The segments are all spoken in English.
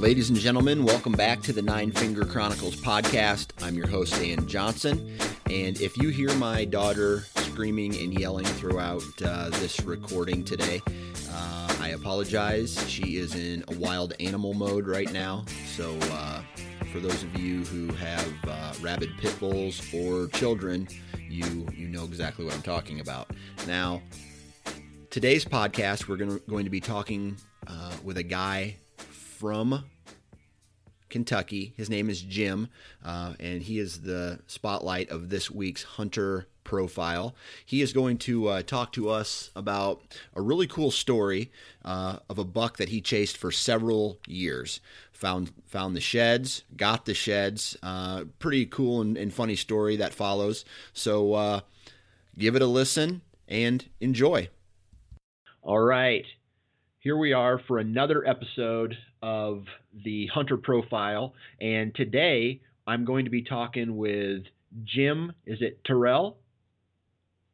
Ladies and gentlemen, welcome back to the Nine Finger Chronicles podcast. I'm your host, Dan Johnson. And if you hear my daughter screaming and yelling throughout uh, this recording today, uh, I apologize. She is in a wild animal mode right now. So, uh, for those of you who have uh, rabid pit bulls or children, you you know exactly what I'm talking about. Now, today's podcast, we're gonna, going to be talking uh, with a guy from Kentucky. His name is Jim, uh, and he is the spotlight of this week's Hunter profile. He is going to uh, talk to us about a really cool story uh, of a buck that he chased for several years. Found found the sheds, got the sheds. Uh, pretty cool and, and, funny story that follows. So uh, give it a listen and enjoy. All right here we are for another episode of the Hunter Profile. And today I'm going to be talking with Jim. Is it Terrell?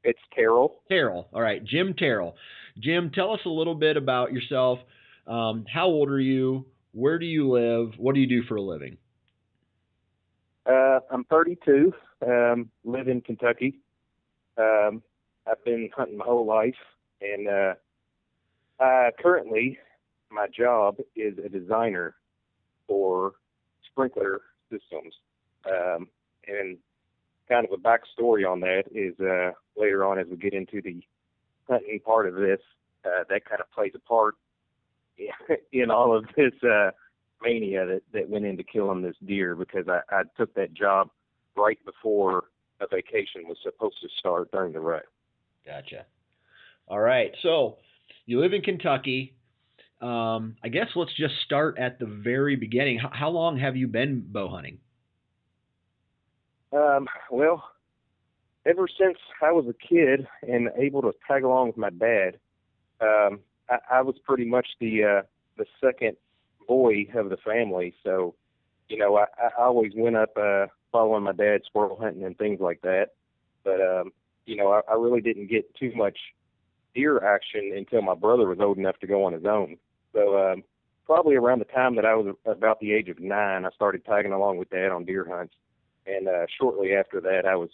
It's Terrell. Terrell. All right, Jim Terrell. Jim, tell us a little bit about yourself. Um, how old are you? Where do you live? What do you do for a living? Uh, I'm 32. Um, live in Kentucky. Um, I've been hunting my whole life, and uh, uh, currently, my job is a designer for sprinkler systems. Um, and kind of a backstory on that is uh, later on as we get into the hunting part of this, uh, that kind of plays a part in all of this uh, mania that, that went into killing this deer because I, I took that job right before a vacation was supposed to start during the rut. Gotcha. All right. So you live in Kentucky. Um, I guess let's just start at the very beginning. How, long have you been bow hunting? Um, well, ever since I was a kid and able to tag along with my dad, um, I, I was pretty much the uh, the second boy of the family. So, you know, I, I always went up uh, following my dad squirrel hunting and things like that. But um, you know, I, I really didn't get too much deer action until my brother was old enough to go on his own. So um, probably around the time that I was about the age of nine, I started tagging along with dad on deer hunts. And uh, shortly after that, I was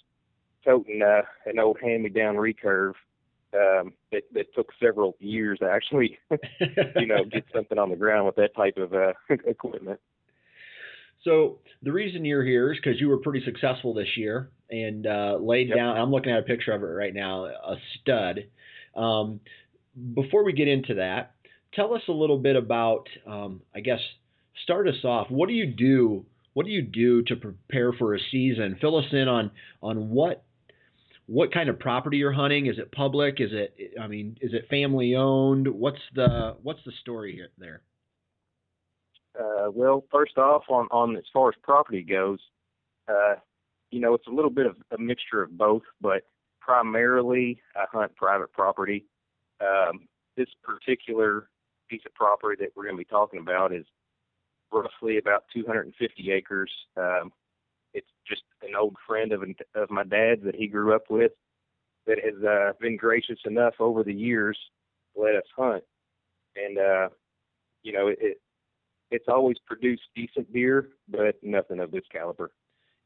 toting uh, an old hand-me-down recurve um, that, that took several years to actually, you know, get something on the ground with that type of uh, equipment. So the reason you're here is because you were pretty successful this year and uh, laid yep. down. I'm looking at a picture of it right now. A stud. Um, before we get into that, tell us a little bit about, um, I guess, start us off. What do you do? What do you do to prepare for a season? Fill us in on on what what kind of property you're hunting. Is it public? Is it I mean, is it family owned? What's the what's the story here there? Uh, well, first off, on on as far as property goes, uh, you know, it's a little bit of a mixture of both, but primarily I hunt private property. Um, this particular piece of property that we're going to be talking about is roughly about 250 acres. Um, it's just an old friend of of my dad's that he grew up with that has uh, been gracious enough over the years to let us hunt, and uh, you know it, it's always produced decent deer, but nothing of this caliber.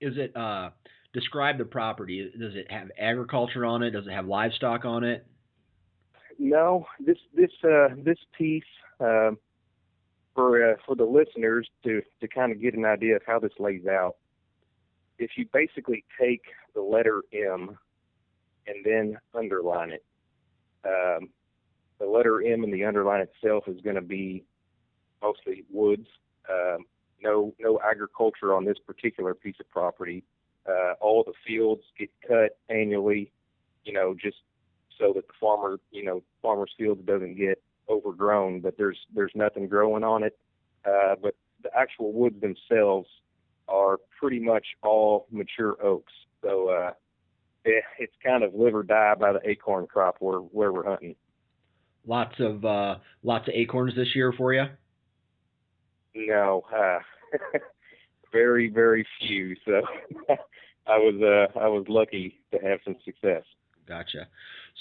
Is it uh, describe the property? Does it have agriculture on it? Does it have livestock on it? No, this this uh, this piece uh, for uh, for the listeners to to kind of get an idea of how this lays out. If you basically take the letter M and then underline it, um, the letter M and the underline itself is going to be mostly woods. Um, no no agriculture on this particular piece of property. Uh, all the fields get cut annually, you know, just so that the farmer, you know, farmer's fields doesn't get overgrown. But there's there's nothing growing on it. Uh, but the actual woods themselves are pretty much all mature oaks. So uh, it, it's kind of live or die by the acorn crop where where we're hunting. Lots of uh, lots of acorns this year for you. No, uh, very very few. So I was uh, I was lucky to have some success. Gotcha.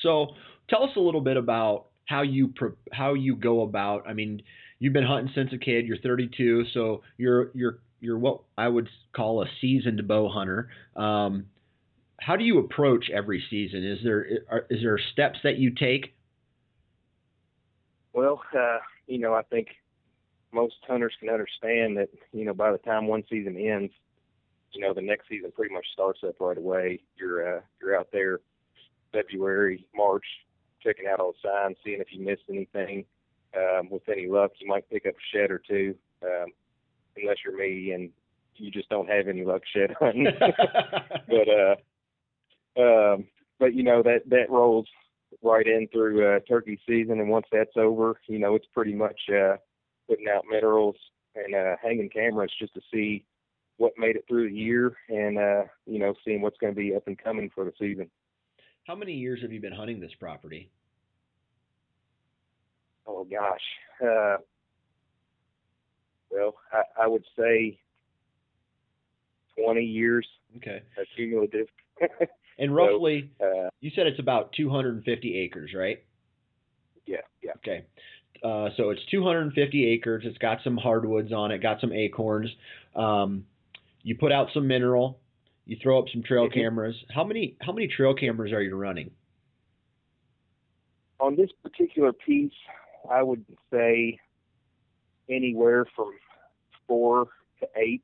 So tell us a little bit about how you how you go about. I mean, you've been hunting since a kid. You're 32, so you're you're you're what I would call a seasoned bow hunter. Um, how do you approach every season? Is there are, is there steps that you take? Well, uh, you know, I think most hunters can understand that you know by the time one season ends, you know the next season pretty much starts up right away. You're uh, you're out there February, March, checking out all the signs, seeing if you missed anything. Um, with any luck, you might pick up a shed or two, um, unless you're me and you just don't have any luck shed hunting. but uh, um, but you know that that rolls right in through uh, turkey season, and once that's over, you know it's pretty much uh, putting out minerals and uh, hanging cameras just to see what made it through the year, and uh, you know seeing what's going to be up and coming for the season. How many years have you been hunting this property? Oh gosh, uh, well I, I would say twenty years. Okay. Cumulative. And roughly, so, uh, you said it's about 250 acres, right? Yeah, yeah. Okay. Uh, so it's 250 acres. It's got some hardwoods on it, got some acorns. Um, you put out some mineral. You throw up some trail mm-hmm. cameras. How many how many trail cameras are you running? On this particular piece, I would say anywhere from four to eight,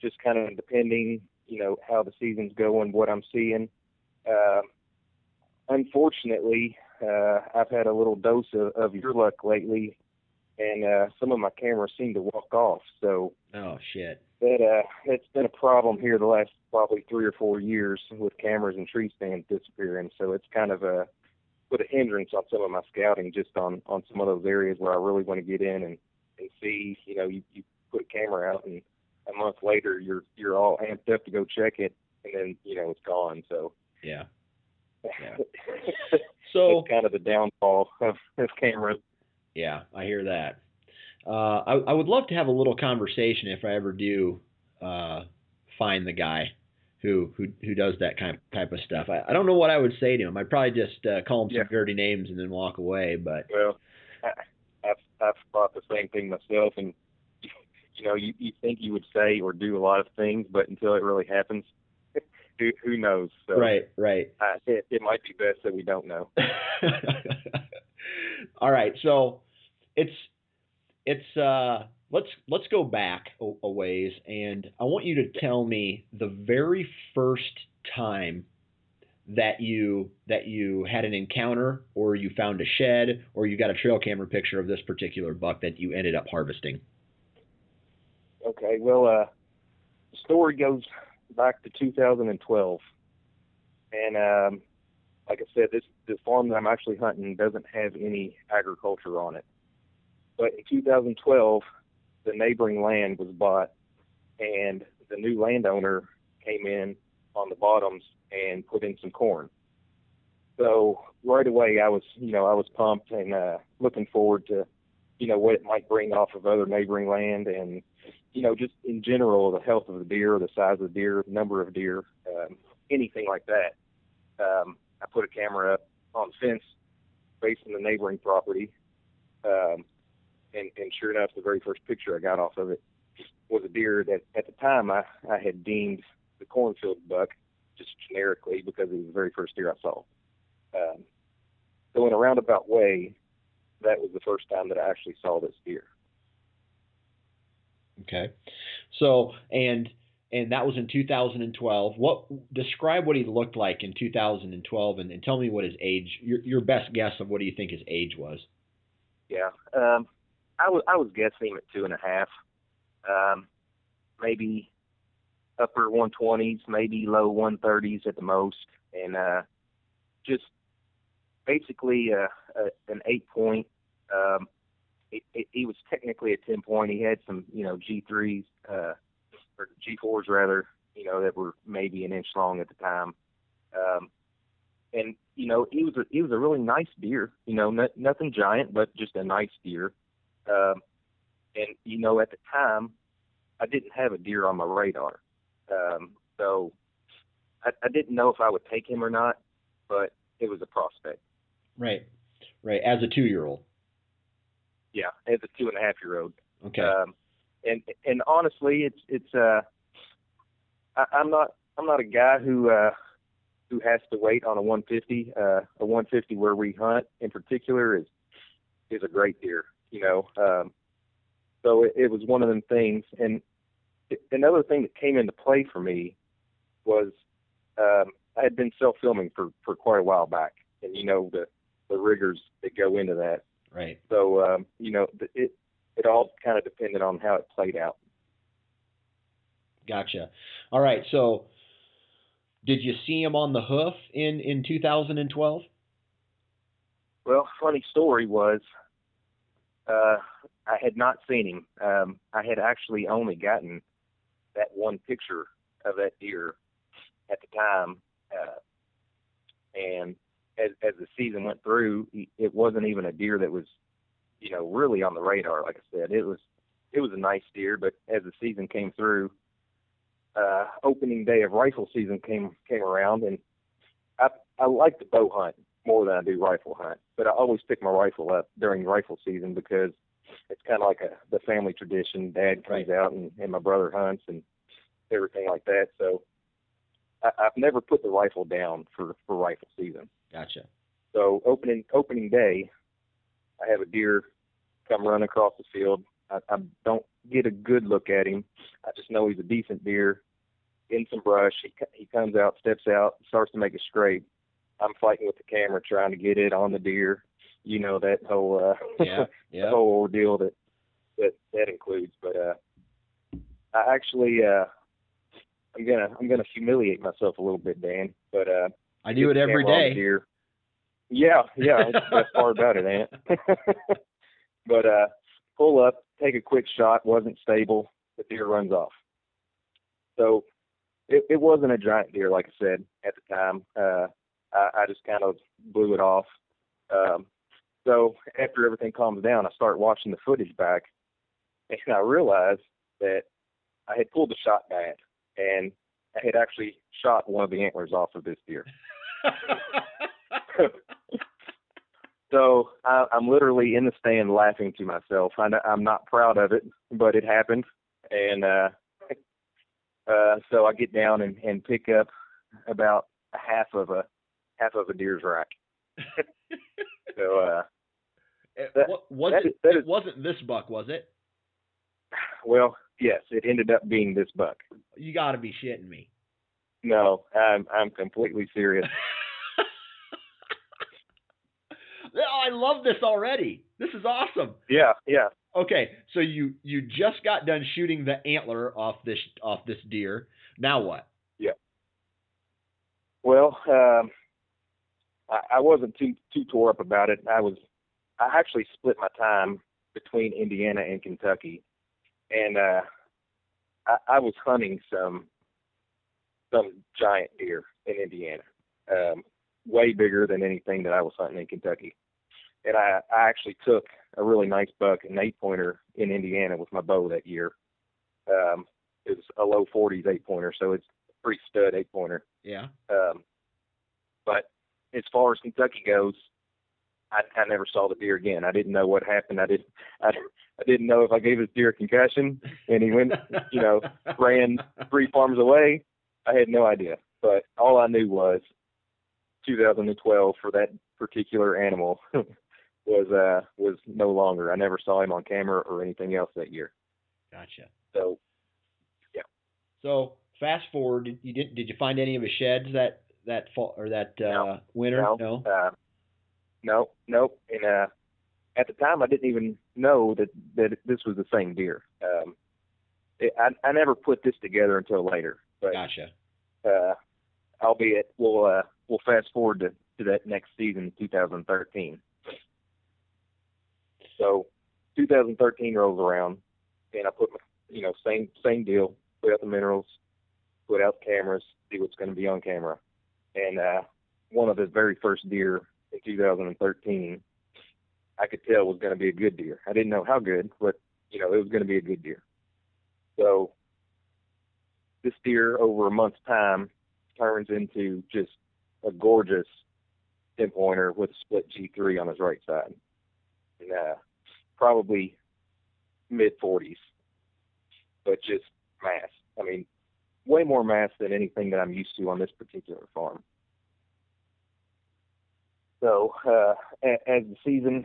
just kind of depending, you know, how the season's going, what I'm seeing. Uh, unfortunately, uh, I've had a little dose of, of your luck lately, and uh, some of my cameras seem to walk off. So oh shit, that uh, it's been a problem here the last probably three or four years with cameras and tree stands disappearing. So it's kind of a put a hindrance on some of my scouting just on on some of those areas where I really want to get in and and see. You know, you, you put a camera out and a month later you're you're all amped up to go check it, and then you know it's gone. So yeah. Yeah. so it's kind of the downfall of, of cameras. Yeah, I hear that. Uh, I, I would love to have a little conversation if I ever do uh, find the guy who who who does that kind of type of stuff. I, I don't know what I would say to him. I'd probably just uh, call him some dirty names and then walk away. But well, I, I've I've thought the same thing myself, and you know, you you think you would say or do a lot of things, but until it really happens, who who knows? So, right, right. Uh, it, it might be best that we don't know. All right, so it's it's uh let's let's go back a, a ways, and I want you to tell me the very first time that you that you had an encounter or you found a shed or you got a trail camera picture of this particular buck that you ended up harvesting okay well uh the story goes back to 2012, and um, like I said, this the farm that I'm actually hunting doesn't have any agriculture on it. But in 2012, the neighboring land was bought, and the new landowner came in on the bottoms and put in some corn. So right away, I was, you know, I was pumped and uh, looking forward to you know, what it might bring off of other neighboring land, and you know, just in general, the health of the deer, the size of the deer, number of deer, um, anything like that. Um, I put a camera up on the fence facing the neighboring property, um, and, and sure enough, the very first picture I got off of it was a deer that at the time I, I had deemed the cornfield buck just generically because it was the very first deer I saw. Um, so in a roundabout way, that was the first time that I actually saw this deer. Okay. So and and that was in 2012. What describe what he looked like in 2012, and, and tell me what his age. Your your best guess of what do you think his age was? Yeah, um, I was I was guessing him at two and a half, um, maybe upper 120s, maybe low 130s at the most, and uh, just basically uh, a, an eight point. Um, it, it, he was technically a 10 point. He had some, you know, G3s, uh, or G4s rather, you know, that were maybe an inch long at the time. Um, and you know, he was a he was a really nice deer. You know, not, nothing giant, but just a nice deer. Um, and you know, at the time, I didn't have a deer on my radar, um, so I, I didn't know if I would take him or not. But it was a prospect. Right, right. As a two-year-old. Yeah, as a two and a half year old. Okay. Um, and and honestly, it's it's uh, I, I'm not I'm not a guy who uh who has to wait on a 150. Uh, a 150 where we hunt in particular is is a great deer. You know, um, so it, it was one of them things. And it, another thing that came into play for me was um, I had been self filming for for quite a while back, and you know the the rigors that go into that. Right. So um, you know, it it all kind of depended on how it played out. Gotcha. All right. So, did you see him on the hoof in in 2012? Well, funny story was, uh, I had not seen him. Um, I had actually only gotten that one picture of that deer at the time, uh, and as as the season went through, it wasn't even a deer that was, you know, really on the radar. Like I said, it was it was a nice deer, but as the season came through, uh, opening day of rifle season came came around, and I I like to bow hunt more than I do rifle hunt, but I always pick my rifle up during rifle season because it's kind of like a the family tradition. Dad comes Right. out and, and my brother hunts and everything like that. So I, I've never put the rifle down for for rifle season. Gotcha. So opening opening day, I have a deer come run across the field. I, I don't get a good look at him. I just know he's a decent deer. In some brush, he he comes out, steps out, starts to make a scrape. I'm fighting with the camera, trying to get it on the deer. You know that whole uh, Yeah. Yeah. whole ordeal that that that includes. But uh, I actually uh, I'm gonna I'm gonna humiliate myself a little bit, Dan. But uh, I do it every camera on the day. Deer. Yeah, yeah, that's the best part about it, ain't it? but uh, pull up, take a quick shot, wasn't stable. The deer runs off. So it, it wasn't a giant deer, like I said at the time. Uh, I, I just kind of blew it off. Um, so after everything calms down, I start watching the footage back, and I realized that I had pulled the shot bad, and I had actually shot one of the antlers off of this deer. So I, I'm literally in the stand laughing to myself. I, I'm not proud of it, but it happened, and uh, uh, so I get down and, and pick up about half of a half of a deer's rack. so uh, It That- was that it, is- that it is- wasn't this buck, was it? well, yes, it ended up being this buck. You got to be shitting me. No, I'm I'm completely serious. I love this already. This is awesome. Yeah, yeah. Okay, so you you just got done shooting the antler off this off this deer. Now what? Yeah. Well, um, I, I wasn't too too tore up about it. I was, I actually split my time between Indiana and Kentucky, and uh, I, I was hunting some some giant deer in Indiana, um, way bigger than anything that I was hunting in Kentucky. And I, I actually took a really nice buck, an eight pointer in Indiana with my bow that year. Um, it was a low 40s eight pointer, so it's a pretty stud eight pointer. Yeah. Um, but as far as Kentucky goes, I, I never saw the deer again. I didn't know what happened. I didn't. I, I didn't know if I gave his deer a concussion and he went, you know, ran three farms away. I had no idea. But all I knew was 2012 for that particular animal was uh was no longer. I never saw him on camera or anything else that year. Gotcha. So yeah. So fast forward, you did did you find any of his sheds that that fall or that uh, No. winter? no, uh, no, nope. And uh, at the time, I didn't even know that that this was the same deer. Um, it, I I never put this together until later. But Gotcha. uh, albeit we'll uh, we'll fast forward to, to that next season, 2013. So 2013 rolls around, and I put my, you know, same same deal. Put out the minerals, put out the cameras, see what's going to be on camera. And uh, one of his very first deer in 2013, I could tell was going to be a good deer. I didn't know how good, but you know, it was going to be a good deer. So this deer, over a month's time, turns into just a gorgeous 10 pointer with a split G3 on his right side. And uh, probably mid 40s, but just mass. I mean, way more mass than anything that I'm used to on this particular farm. So uh, as the season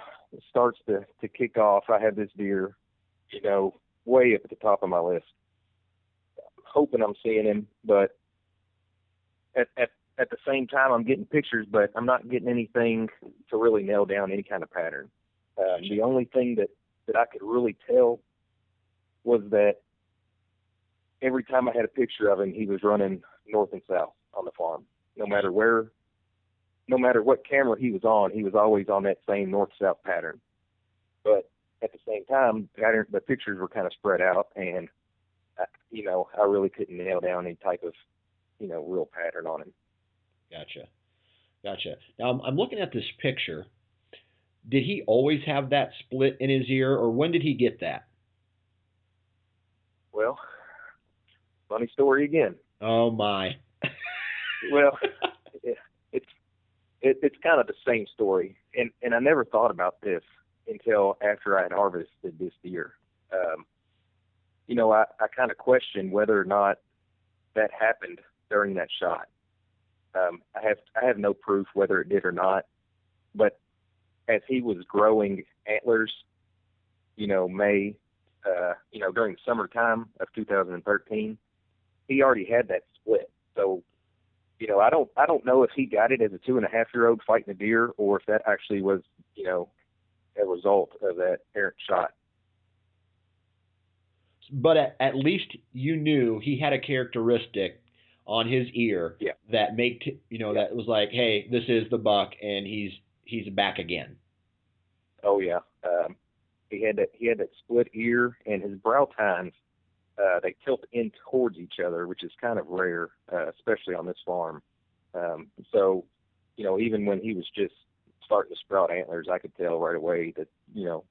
starts to, to kick off, I have this deer, you know, way up at the top of my list. hoping I'm seeing him, but at, at at the same time, I'm getting pictures, but I'm not getting anything to really nail down any kind of pattern. Uh, the only thing that that I could really tell was that every time I had a picture of him, he was running north and south on the farm. No matter where, no matter what camera he was on, he was always on that same north-south pattern. But at the same time, pattern, the pictures were kind of spread out, and uh, you know, I really couldn't nail down any type of, you know, real pattern on him. Gotcha. Gotcha. Now I'm, I'm looking at this picture. Did he always have that split in his ear, or when did he get that? Well, funny story again. Oh my. Well, it, it's it, it's kind of the same story, and and I never thought about this until after I had harvested this deer. Um, you know, I I kind of questioned whether or not that happened during that shot. Um, I have I have no proof whether it did or not, but as he was growing antlers, you know, May, uh, you know, during the summertime of 2013, he already had that split. So, you know, I don't I don't know if he got it as a two and a half year old fighting a deer or if that actually was, you know, a result of that errant shot. But at, at least you knew he had a characteristic on his ear Yeah. that made t- you know Yeah. that was like, hey, this is the buck, and he's he's back again. Oh yeah. Um, he had that he had that split ear and his brow tines uh, they tilt in towards each other, which is kind of rare, uh, especially on this farm. Um, so, you know, even when he was just starting to sprout antlers, I could tell right away that you know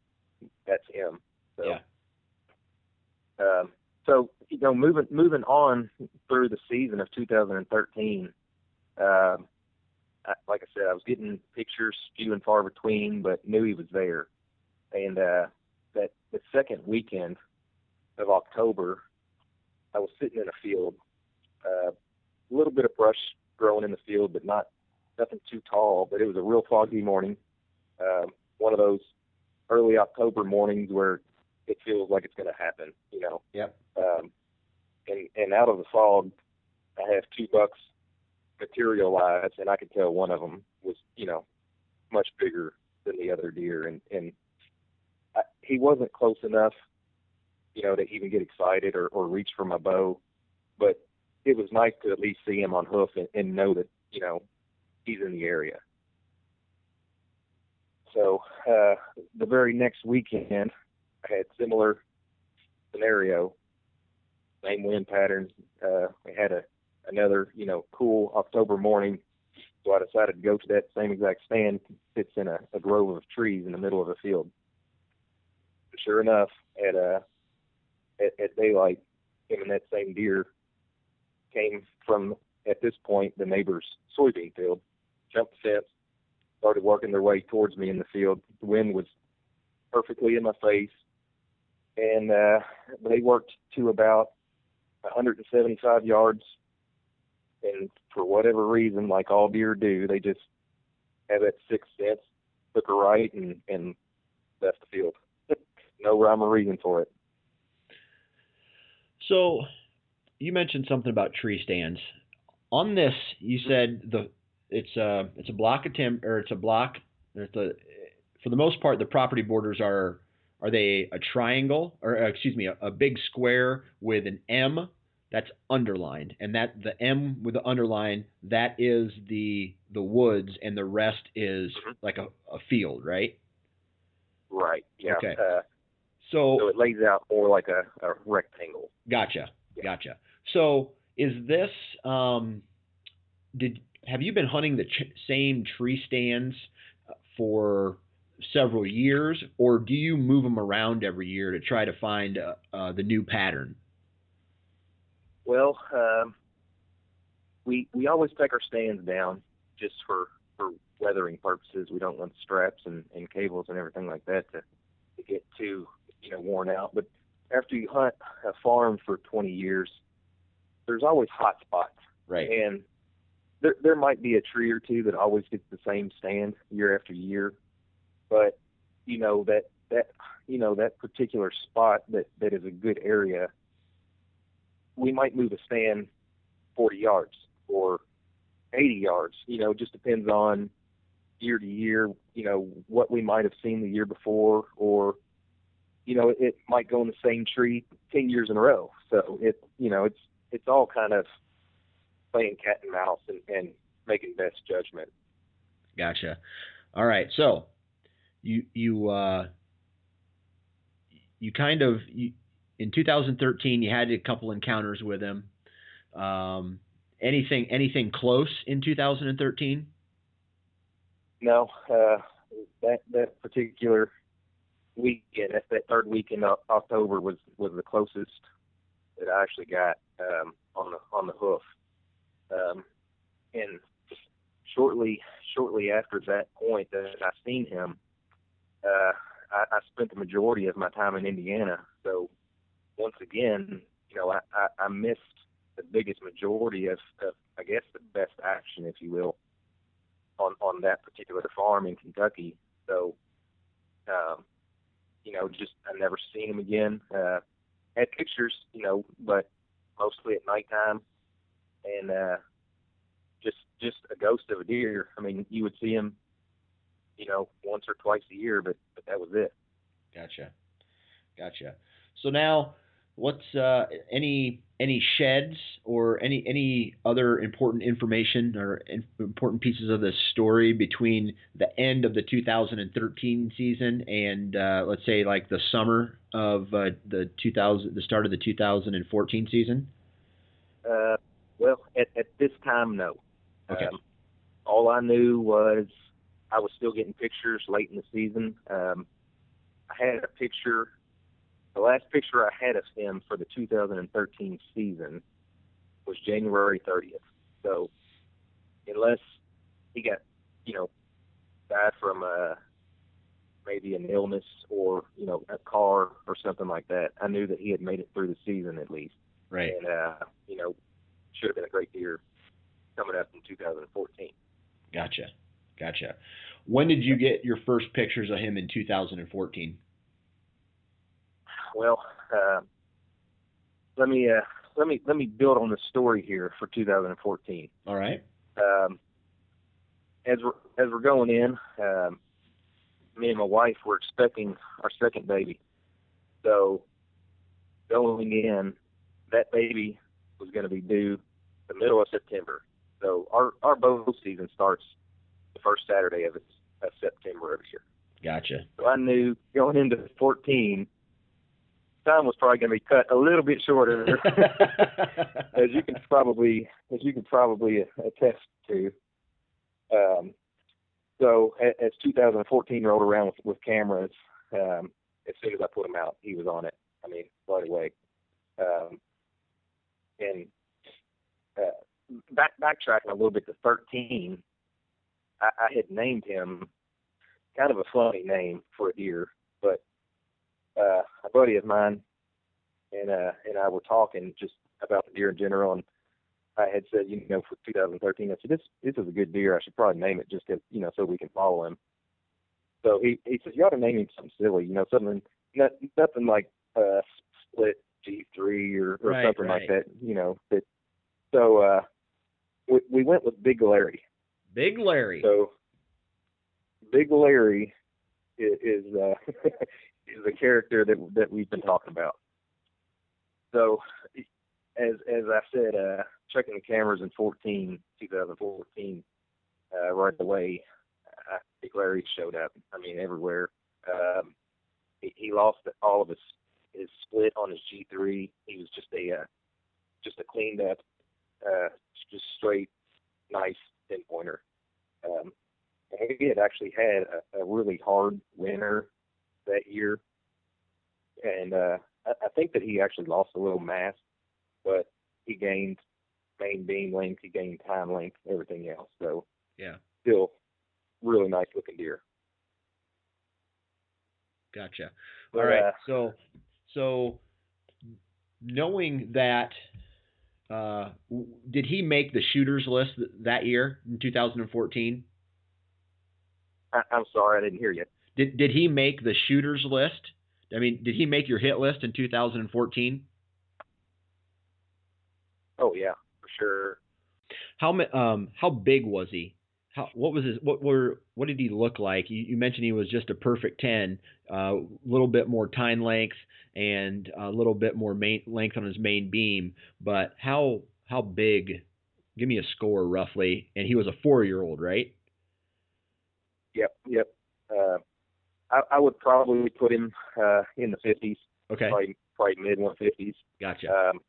that's him. So, Yeah. Um, so you know, moving moving on through the season of 2013, um, I, like I said, I was getting pictures few and far between, but knew he was there. And uh, that the second weekend of October, I was sitting in a field, uh, a little bit of brush growing in the field, but not nothing too tall. But it was a real foggy morning, um, one of those early October mornings where it feels like it's going to happen, you know. Yep. Um, and and out of the fog, I have two bucks materialize, and I could tell one of them was, you know, much bigger than the other deer, and and I, he wasn't close enough, you know, to even get excited or or reach for my bow, but it was nice to at least see him on hoof and, and know that you know he's in the area. So uh, the very next weekend, I had similar scenario, same wind patterns. Uh, we had a another, you know, cool October morning. So I decided to go to that same exact stand. Sits in a, a grove of trees in the middle of a field. sure enough, at uh at, at daylight, him and that same deer came from at this point the neighbor's soybean field, jumped the fence, started working their way towards me in the field. The wind was perfectly in my face, and uh, they worked to about 175 yards. And for whatever reason, like all deer do, they just have that sixth sense, took a right and and left the field. no rhyme or reason for it. So, you mentioned something about tree stands. On this, you said the it's a it's a block of tim or it's a block. It's a, for the most part, the property borders are are they a triangle or uh, excuse me, a, a big square with an M that's underlined, and that the M with the underline that is the the woods, and the rest is Mhm. like a, a field, right? Right. Yeah. Okay. Uh, So, so it lays out more like a, a rectangle. Gotcha. Yeah. Gotcha. So is this um did have you been hunting the ch- same tree stands uh, for several years or do you move them around every year to try to find uh, uh, the new pattern? Well, um, we we always take our stands down just for for weathering purposes. We don't want straps and, and cables and everything like that to to get too you know worn out. But after you hunt a farm for 20 years, there's always hot spots, Right. and there there might be a tree or two that always gets the same stand year after year, but you know that that you know that particular spot that that is a good area we might move a stand 40 yards or 80 yards. You know, it just depends on year to year, you know, what we might have seen the year before, or, you know, it might go in the same tree 10 years in a row. So it, you know, it's, it's all kind of playing cat and mouse and, and making best judgment. Gotcha. All right. So you you uh you kind of you, in 2013 you had a couple encounters with him. Um, anything anything close in 2013? No, uh, that that particular weekend, that, that third weekend of October was was the closest that I actually got um, on the on the hoof. Um, and shortly shortly after that point that I seen him, uh, I, I spent the majority of my time in Indiana. So once again, you know, I, I, I missed the biggest majority of, of I guess the best action, if you will, on on that particular farm in Kentucky. So, um, you know, just I never seen him again. Uh, had pictures, you know, but mostly at nighttime, and uh, just just a ghost of a deer. I mean, you would see him, you know, once or twice a year, but but that was it. Gotcha. Gotcha. So now, what's uh, any any sheds or any any other important information or in, important pieces of the story between the end of the 2013 season and uh, let's say like the summer of uh, the 2000 the start of the 2014 season? Uh, well, at at this time, no. Okay. Um, all I knew was I was still getting pictures late in the season. Um, I had a picture. The last picture I had of him for the 2013 season was January 30th. So, unless he got, you know, died from uh, maybe an illness or you know a car or something like that, I knew that he had made it through the season at least Right. and uh, you know, should have been a great year coming up in 2014. Gotcha. Gotcha. When did you get your first pictures of him in 2014? Well, uh, let me uh, let me let me build on the story here for 2014. All right. Um, as we're as we're going in, um, me and my wife were expecting our second baby. So going in, that baby was going to be due the middle of September. So our our bow season starts the first Saturday of, of September every year. Gotcha. So I knew going into 14, time was probably going to be cut a little bit shorter, as you can probably as you can probably attest to. Um, so as 2014 rolled around with, with cameras, um, as soon as I put him out, he was on it. I mean, right away. Um, and uh, back backtracking a little bit to 13, I, I had named him kind of a funny name for a deer, but uh, a buddy of mine and uh, and I were talking just about the deer in general, and I had said, you know, for 2013, I said this this is a good deer. I should probably name it just to, you know so we can follow him. So he he said you ought to name him something silly, you know, something not, nothing like uh, split G3 or, or right, something right. like that, you know. That so uh, we we went with Big Larry. Big Larry. So Big Larry is is, uh, the character that that we've been talking about. So as as I said, uh, checking the cameras in 14, 2014, uh, right away, uh, Big Larry showed up. I mean, everywhere. Um, he, he lost all of his his split on his G3. He was just a uh, just a cleaned up, uh, just straight, nice 10 pointer. Um, and he had actually had a, a really hard winter that year, and uh, I, I think that he actually lost a little mass, but he gained main beam length, he gained tine length, everything else. So Yeah. still really nice looking deer. Gotcha. But, All right. uh, So, so knowing that, uh, w- did he make the shooters list th- that year in 2014? I, I'm sorry, I didn't hear you. Did did he make the shooters list? I mean, did he make your hit list in 2014? Oh yeah, for sure. How um how big was he? How what was his what were what did he look like? You, you mentioned he was just a perfect 10, a uh, little bit more tine length and a little bit more main length on his main beam, but how how big? Give me a score roughly. And he was a 4-year-old, right? Yep, yep. Uh, I, I would probably put him uh, in the 50s, Okay. probably probably mid 150s. Gotcha. Um,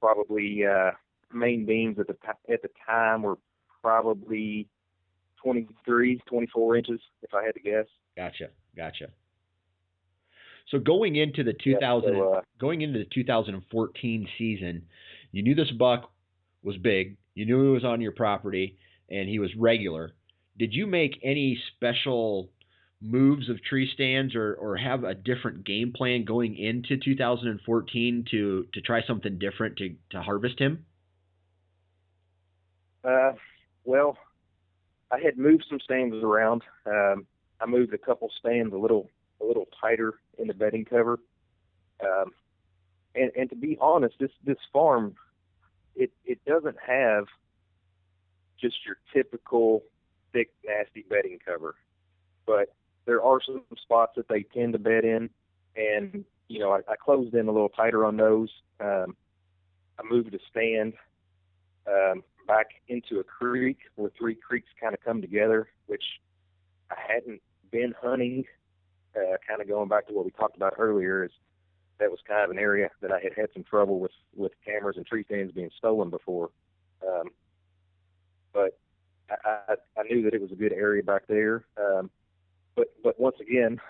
probably uh, main beams at the at the time were probably 23, 24 inches, if I had to guess. Gotcha. Gotcha. So going into the Yeah, 2000 so, uh, going into the 2014 season, you knew this buck was big. You knew he was on your property and he was regular. Did you make any special moves of tree stands or, or have a different game plan going into 2014 to to try something different to to harvest him? Uh, well, I had moved some stands around. Um, I moved a couple stands a little a little tighter in the bedding cover. Um, and and to be honest, this this farm, it it doesn't have just your typical thick nasty bedding cover, but there are some spots that they tend to bed in, and you know I, I closed in a little tighter on those. Um, I moved a stand um, back into a creek where three creeks kind of come together, which I hadn't been hunting. Uh, kind of going back to what we talked about earlier, is that was kind of an area that I had had some trouble with with cameras and tree stands being stolen before. Um, but I, I, I knew that it was a good area back there. Um, but but once again,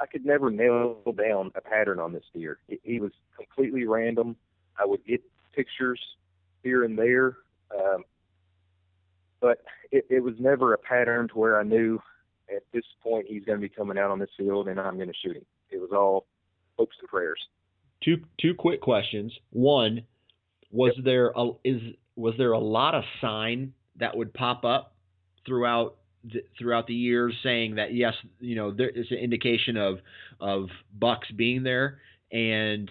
I could never nail down a pattern on this deer. He was completely random. I would get pictures here and there, um, but it, it was never a pattern to where I knew at this point he's going to be coming out on this field and I'm going to shoot him. It was all hopes and prayers. Two two quick questions. One, was there a is was there a lot of sign that would pop up throughout throughout the years saying that yes, you know, there is an indication of of bucks being there, and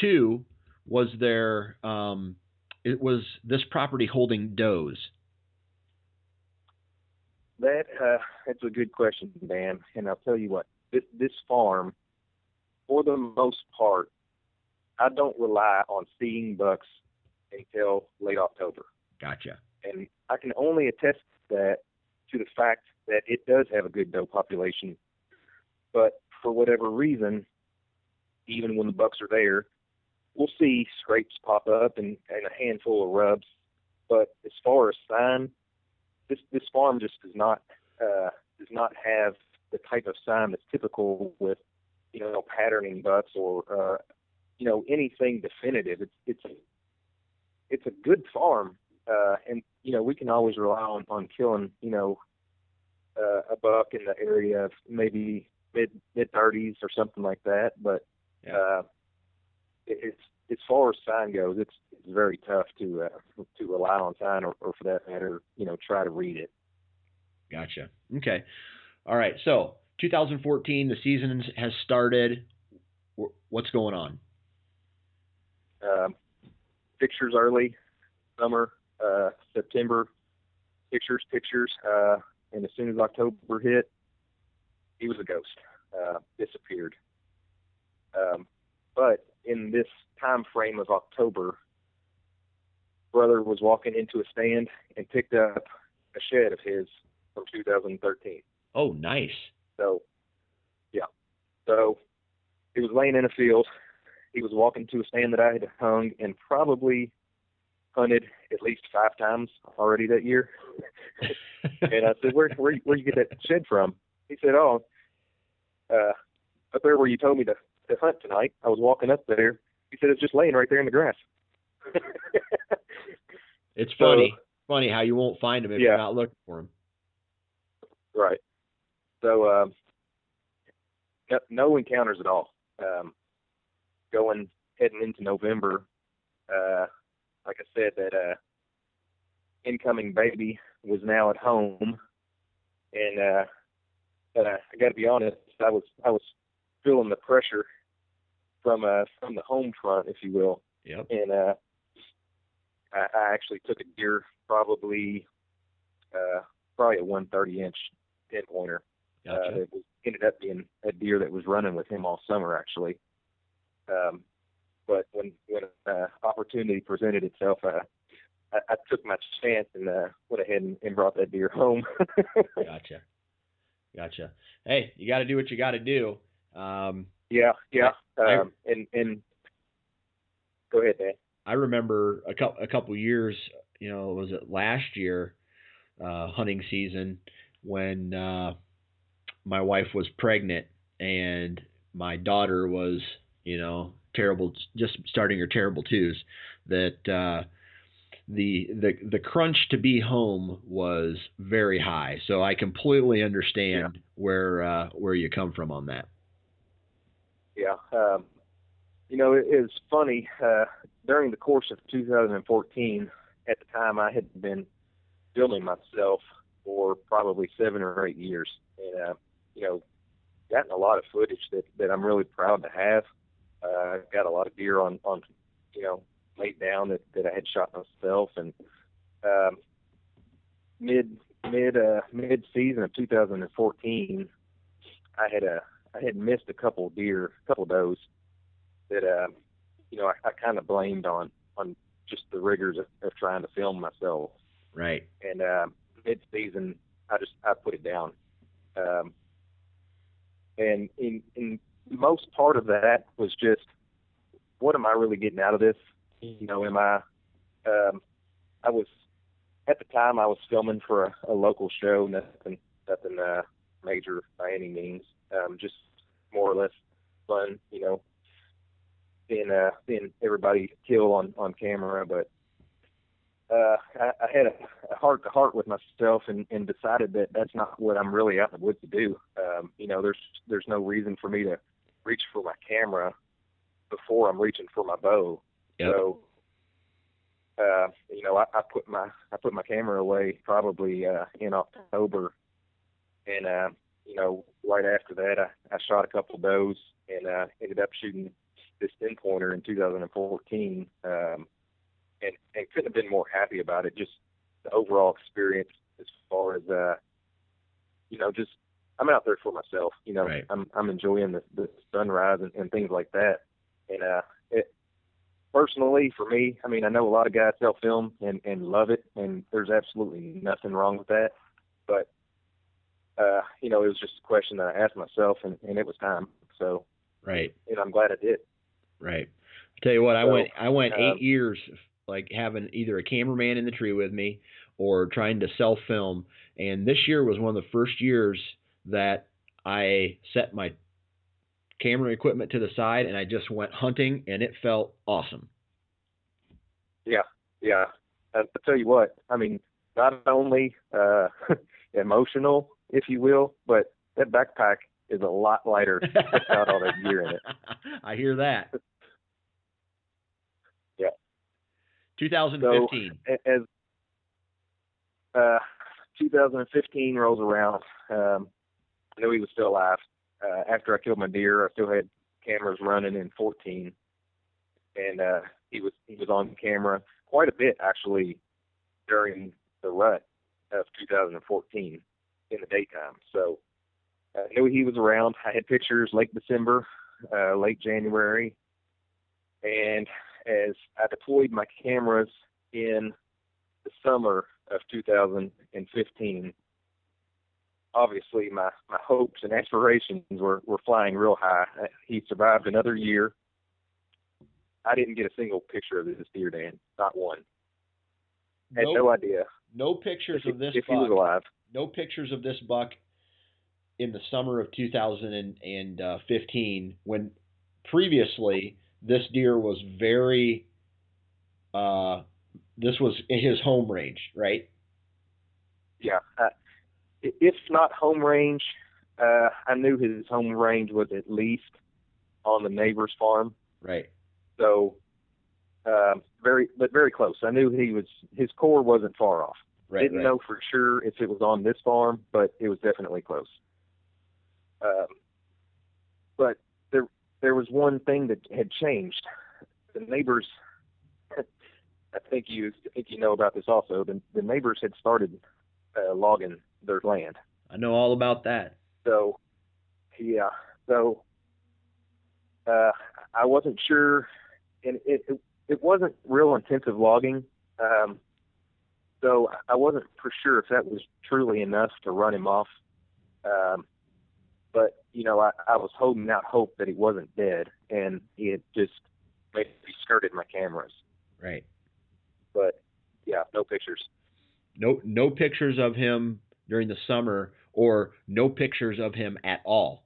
two, was there um, it was this property holding does? That uh, that's a good question, Dan. And I'll tell you what, this this farm, for the most part, I don't rely on seeing bucks until late October. Gotcha. and I can only attest that to the fact that it does have a good doe population. But for whatever reason, even when the bucks are there, we'll see scrapes pop up and, and a handful of rubs. But as far as sign, this this farm just does not uh, does not have the type of sign that's typical with you know patterning butts or uh, you know anything definitive. It's it's it's a good farm, uh, and you know we can always rely on on killing you know uh, a buck in the area of maybe mid mid thirties or something like that. But yeah. uh, it, it's as far as sign goes, it's it's very tough to uh, to rely on sign or, or for that matter, you know, try to read it. Gotcha. Okay. All right. So 2014, the season has started. What's going on? Um, pictures early, summer, uh, September, pictures, pictures, uh, and as soon as October hit, he was a ghost, uh, disappeared. Um, but in this time frame of October, brother was walking into a stand and picked up a shed of his from 2013. Oh, nice. So, yeah. So he was laying in a field. He was walking to a stand that I had hung and probably hunted at least five times already that year. and I said, "Where where where you get that shed from?" He said, "Oh, uh, up there where you told me to to hunt tonight. I was walking up there. He said it's just laying right there in the grass." it's funny, so, funny how you won't find them if yeah. you're not looking for them. Right. So, um, no, no encounters at all. Um, going heading into November, uh, like I said, that uh, incoming baby was now at home, and uh, but I, I got to be honest, I was I was feeling the pressure from uh from the home front, if you will. Yep. And uh, I, I actually took a deer, probably uh probably a 130 inch ten pointer. Gotcha. Uh, it was, ended up being a deer that was running with him all summer actually. Um, but when when uh, opportunity presented itself, uh, I, I took my chance and uh, went ahead and, and brought that deer home. gotcha, gotcha. Hey, you got to do what you got to do. Um, yeah, yeah. I, um, and and go ahead, Dan. I remember a couple a couple years. You know, was it last year uh, hunting season when uh, my wife was pregnant and my daughter was, you know, terrible, just starting your terrible twos. That uh, the the the crunch to be home was very high. So I completely understand yeah. where uh, where you come from on that. Yeah, um, you know it is funny. Uh, during the course of 2014, at the time I had been filming myself for probably seven or eight years, and uh, you know, gotten a lot of footage that that I'm really proud to have. Uh, got a lot of deer on on you know laid down that that I had shot myself, and um, mid mid uh, mid season of 2014, I had a I had missed a couple deer, a couple of does that uh, you know I, I kind of blamed on on just the rigors of, of trying to film myself. Right. And uh, mid season, I just I put it down. Um, and in in most part of that was just what am I really getting out of this? You know, am I um I was at the time I was filming for a, a local show, nothing nothing uh major by any means. Um just more or less fun, you know, seeing uh seeing everybody kill on on camera, but uh, I, I had a, heart to heart with myself and, and decided that that's not what I'm really out in the woods to do. Um, you know, there's there's no reason for me to reach for my camera before I'm reaching for my bow. Yep. So, uh, you know, I, I put my I put my camera away probably uh, in October, and uh, you know, right after that, I, I shot a couple of does and uh, ended up shooting this 10 pointer in 2014. Um, and and couldn't have been more happy about it. Just the overall experience as far as uh, you know, just I'm out there for myself. You know, right. I'm I'm enjoying the the sunrise and, and things like that. And uh, it personally for me, I mean, I know a lot of guys self film and and love it, and there's absolutely nothing wrong with that. But uh, you know, it was just a question that I asked myself, and, and it was time. So, right. And I'm glad I did. Right. I'll tell you what, I went I went eight um, years like having either a cameraman in the tree with me or trying to self film. And this year was one of the first years that I set my camera equipment to the side and I just went hunting and it felt awesome. Yeah, yeah. I, I tell you what, I mean, not only uh, emotional, if you will, but that backpack is a lot lighter without all that gear in it. I hear that. Yeah. 2015. So, as uh, 2015 rolls around, um, knew he was still alive. Uh, after I killed my deer, I still had cameras running in 14, and uh, he was he was on camera quite a bit actually during the rut of 2014 in the daytime. So I knew he was around. I had pictures late December, uh, late January, and as I deployed my cameras in the summer of 2015, obviously my my hopes and aspirations were were flying real high. He survived another year. I didn't get a single picture of this deer, Dan. Not one. Had no, no idea. No pictures if, of this if buck. he was alive. No pictures of this buck in the summer of 2015 when previously this deer was very uh this was his home range, right? Yeah. Uh, if not home range, uh, I knew his home range was at least on the neighbor's farm. Right. So, um, very, but very close. I knew he was his core wasn't far off. Right. Didn't right. know for sure if it was on this farm, but it was definitely close. Um, but there, there was one thing that had changed. The neighbors, I think you, I think you know about this also. The, the neighbors had started uh, logging their land. I know all about that. So, yeah. So, uh, I wasn't sure, and it, it it wasn't real intensive logging. Um, so I wasn't for sure if that was truly enough to run him off. Um, but you know, I, I was holding out hope that he wasn't dead, and he had just maybe skirted my cameras. Right. But yeah, no pictures. No no pictures of him during the summer or no pictures of him at all.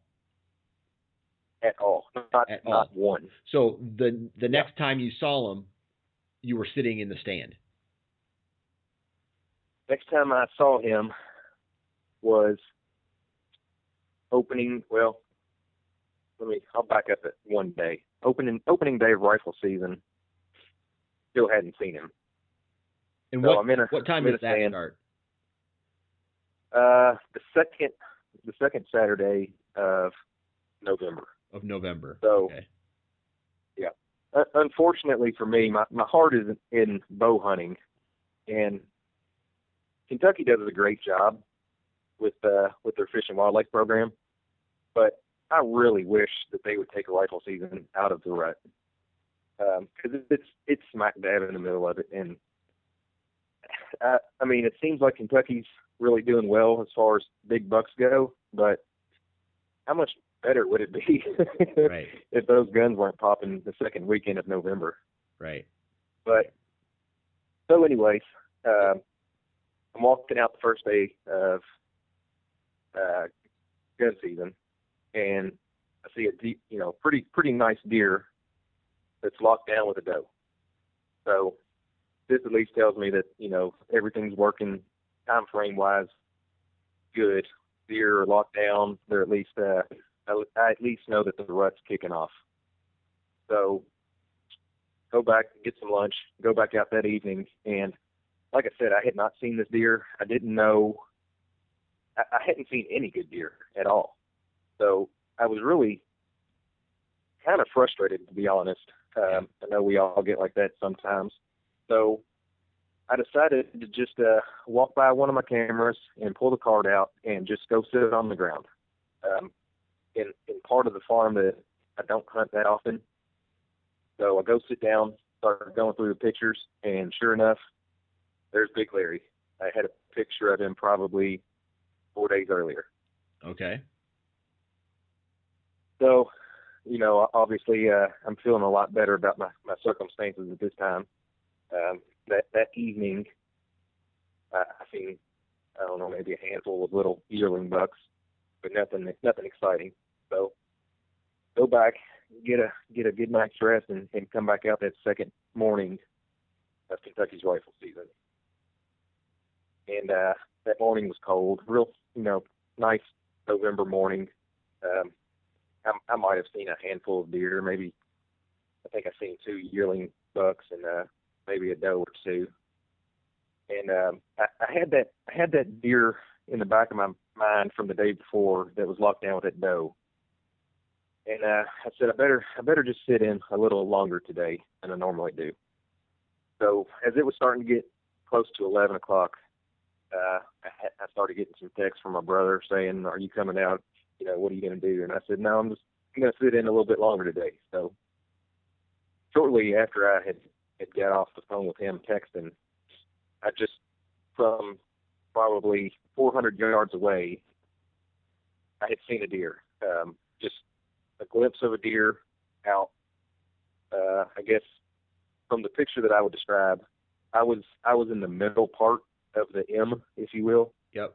At all. Not At not all. one. So the the next time you saw him, you were sitting in the stand. Next time I saw him was opening well let me I'll back up it one day. Opening opening day of rifle season. Still hadn't seen him. And So what I'm in a, what time I'm in does a that stand. start? Uh, the second, the second Saturday of November. Of November. So- okay. Uh, unfortunately for me, my my heart is in, bow hunting, and Kentucky does a great job with uh with their fish and wildlife program, but I really wish that they would take a rifle season out of the rut because it's it's smack dab in the middle of it, and I, I mean it seems like Kentucky's really doing well as far as big bucks go, but how much better would it be Right. if those guns weren't popping the second weekend of November? Right. But so, anyways, um, I'm walking out the first day of uh, gun season, and I see a deep, you know, pretty pretty nice deer that's locked down with a doe. So this at least tells me that you know everything's working time frame wise good. Deer are locked down. They're at least uh, I, at least know that the rut's kicking off. So go back, get some lunch, go back out that evening, and like I said, I had not seen this deer. I didn't know. I, I hadn't seen any good deer at all. So I was really kind of frustrated, to be honest. Um, I know we all get like that sometimes. So I decided to just uh, walk by one of my cameras and pull the card out and just go sit on the ground. Um, in in part of the farm that I don't hunt that often, so I go sit down, start going through the pictures, and sure enough, there's Big Larry. I had a picture of him probably four days earlier. Okay. So, you know, obviously, uh, I'm feeling a lot better about my, my circumstances at this time. Um, that that evening, I, I seen, I don't know, maybe a handful of little yearling bucks but nothing nothing exciting. So go back, get a get a good night's rest, and, and come back out that second morning of Kentucky's rifle season. And uh, that morning was cold, real you know nice November morning. Um, I, I might have seen a handful of deer, maybe I think I've seen two yearling bucks and uh, maybe a doe or two. And um, I, I had that I had that deer in the back of my mind from the day before that was locked down with that doe. And uh, I said I better I better just sit in a little longer today than I normally do. So as it was starting to get close to 11 o'clock, uh, I, I started getting some texts from my brother saying, "Are you coming out? You know, what are you going to do?" And I said, "No, I'm just I'm going to sit in a little bit longer today." So shortly after I had had got off the phone with him texting, I just from probably 400 yards away, I had seen a deer. Um, just a glimpse of a deer out. Uh, I guess from the picture that I would describe, I was I was in the middle part of the M, if you will. Yep.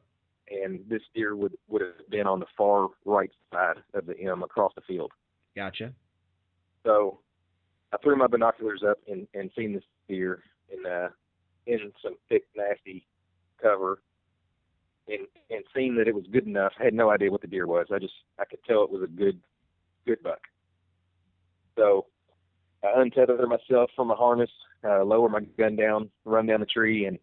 And this deer would would have been on the far right side of the M across the field. Gotcha. So I threw my binoculars up and, and seen this deer in uh, in some thick, nasty cover, and and seen that it was good enough. I had no idea what the deer was. I just I could tell it was a good good buck. So I untethered myself from my harness, uh, lower my gun down, run down the tree, and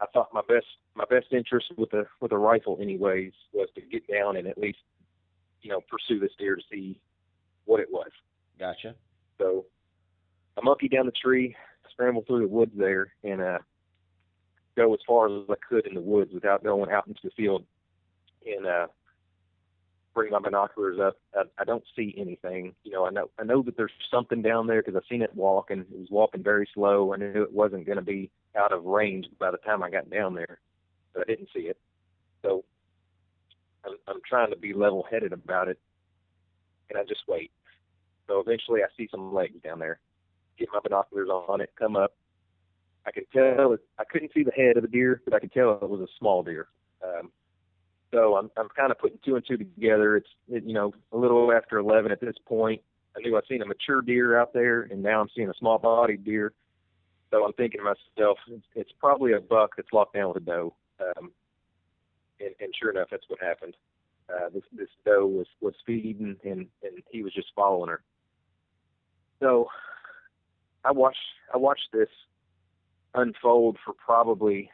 I thought my best my best interest with a with a rifle, anyways, was to get down and at least you know pursue this deer to see what it was. Gotcha. So I monkey down the tree, scramble through the woods there, and uh, go as far as I could in the woods without going out into the field. And uh, bring my binoculars up. I, I don't see anything. You know, I know I know that there's something down there because I've seen it walk, and it was walking very slow. I knew it wasn't going to be out of range by the time I got down there, but I didn't see it. So I'm, I'm trying to be level-headed about it, and I just wait. So eventually, I see some legs down there get my binoculars on it, come up. I could tell it, I couldn't see the head of the deer, but I could tell it was a small deer. Um, so I'm I'm kind of putting two and two together. It's it, you know a little after 11 at this point. I knew I'd seen a mature deer out there, and now I'm seeing a small bodied deer. So I'm thinking to myself, it's, it's probably a buck that's locked down with a doe. Um, and, and sure enough, that's what happened. Uh, this this doe was was feeding, and and he was just following her. So I watched I watched this unfold for probably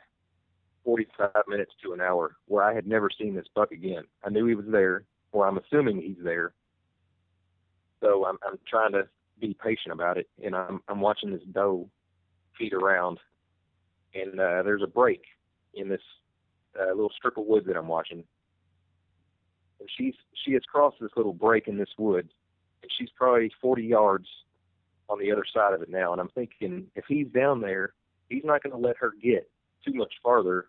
45 minutes to an hour, where I had never seen this buck again. I knew he was there, or I'm assuming he's there. So I'm I'm trying to be patient about it, and I'm I'm watching this doe feed around, and uh, there's a break in this uh, little strip of woods that I'm watching, and she's she has crossed this little break in this wood, and she's probably 40 yards on the other side of it now. And I'm thinking, if he's down there, he's not going to let her get too much farther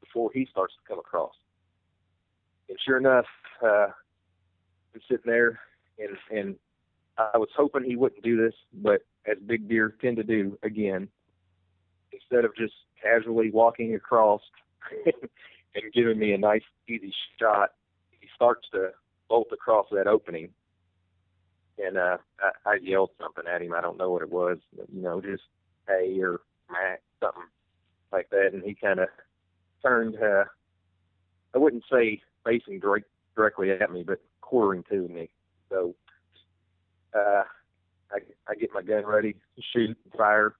before he starts to come across. And sure enough, uh, I'm sitting there, and and I was hoping he wouldn't do this, but as big deer tend to do, again, instead of just casually walking across and giving me a nice easy shot, he starts to bolt across that opening and uh, I, I yelled something at him. I don't know what it was, you know, just hey or Mac, something like that. And he kind of turned. Uh, I wouldn't say facing direct, directly at me, but quartering to me. So uh, I, I get my gun ready shoot, fire,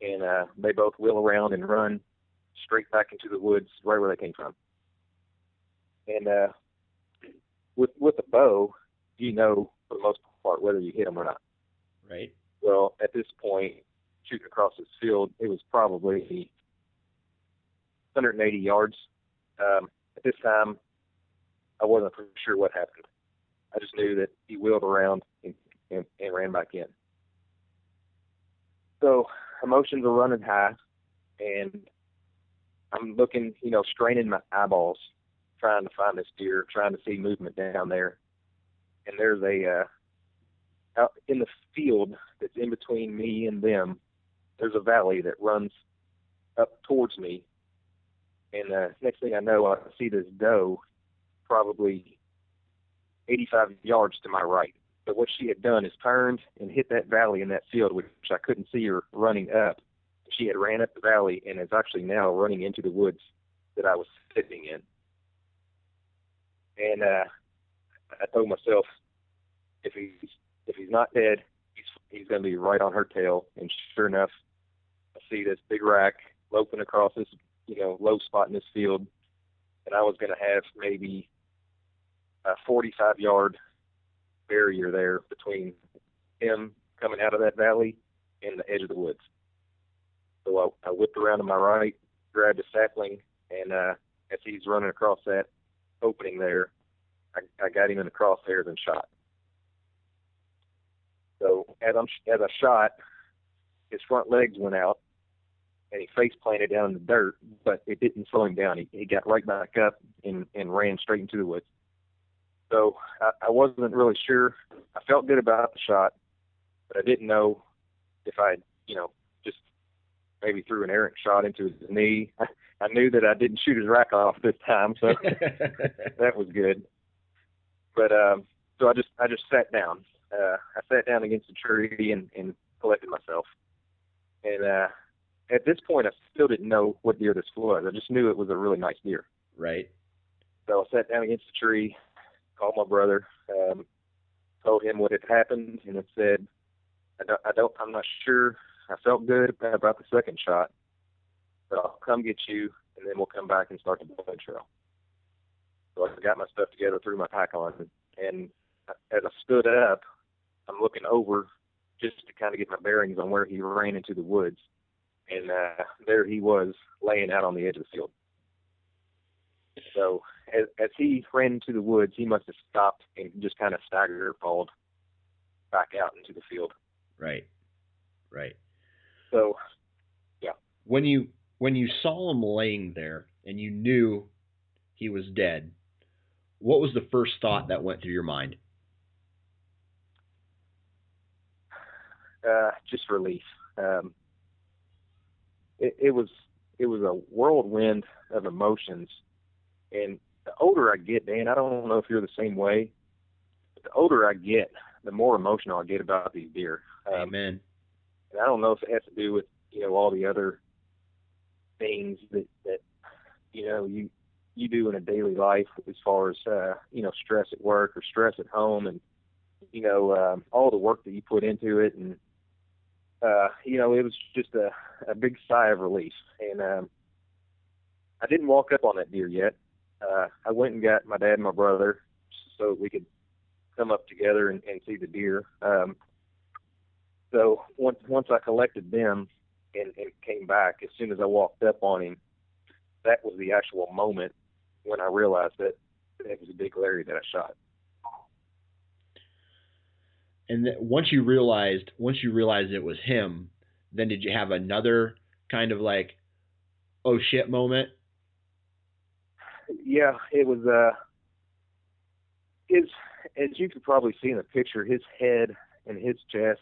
and uh, they both wheel around and run straight back into the woods right where they came from. And uh, with with a bow, you know for the most part, whether you hit them or not. Right. Well, at this point, shooting across this field, it was probably 180 yards. Um, at this time, I wasn't for sure what happened. I just knew that he wheeled around and, and, and ran back in. So emotions are running high, and I'm looking, you know, straining my eyeballs, trying to find this deer, trying to see movement down there and there's a uh, out in the field that's in between me and them. There's a valley that runs up towards me, and uh, next thing I know, I see this doe probably 85 yards to my right. But what she had done is turned and hit that valley in that field, which I couldn't see her running up. She had ran up the valley and is actually now running into the woods that I was sitting in. And uh, I told myself, if he's if he's not dead, he's he's going to be right on her tail. And sure enough, I see this big rack loping across this you know low spot in this field, and I was going to have maybe a 45 yard barrier there between him coming out of that valley and the edge of the woods. So I, I whipped around to my right, grabbed a sapling, and uh, as he's running across that opening there, I, I got him in the crosshairs and shot. So as I'm as I shot, his front legs went out, and he face planted down in the dirt, but it didn't slow him down. He, he got right back up and and ran straight into the woods. So I, I wasn't really sure. I felt good about the shot, but I didn't know if I, you know, just maybe threw an errant shot into his knee. I, I knew that I didn't shoot his rack off this time, so that was good. But um, so I just I just sat down. Uh, I sat down against a tree and, and collected myself. And uh, at this point, I still didn't know what deer this was. I just knew it was a really nice deer. Right. So I sat down against the tree, called my brother, um, told him what had happened, and it said, I don't, I don't, I'm not sure. I felt good about the second shot, but I'll come get you, and then we'll come back and start the blood trail. So I got my stuff together, threw my pack on, and as I stood up, I'm looking over just to kind of get my bearings on where he ran into the woods, and uh, there he was laying out on the edge of the field. So as, as he ran into the woods, he must have stopped and just kind of staggered or fallen back out into the field. Right. Right. So, yeah. When you when you saw him laying there and you knew he was dead, what was the first thought that went through your mind? Uh, just relief. Um, it, it was it was a whirlwind of emotions, and the older I get, Dan, I don't know if you're the same way, but the older I get, the more emotional I get about these deer. Um, Amen. And I don't know if it has to do with you know all the other things that that you know you you do in a daily life as far as uh, you know stress at work or stress at home, and you know um, all the work that you put into it, and uh, you know it was just a a big sigh of relief. And um, I didn't walk up on that deer yet. Uh, I went and got my dad and my brother so we could come up together and, and see the deer. Um, so once once I collected them and, and came back, as soon as I walked up on him, that was the actual moment when I realized that it was a big Larry that I shot. And then once you realized, once you realized it was him, then did you have another kind of like, oh shit moment? Yeah, it was. Uh, his, as you could probably see in the picture, his head and his chest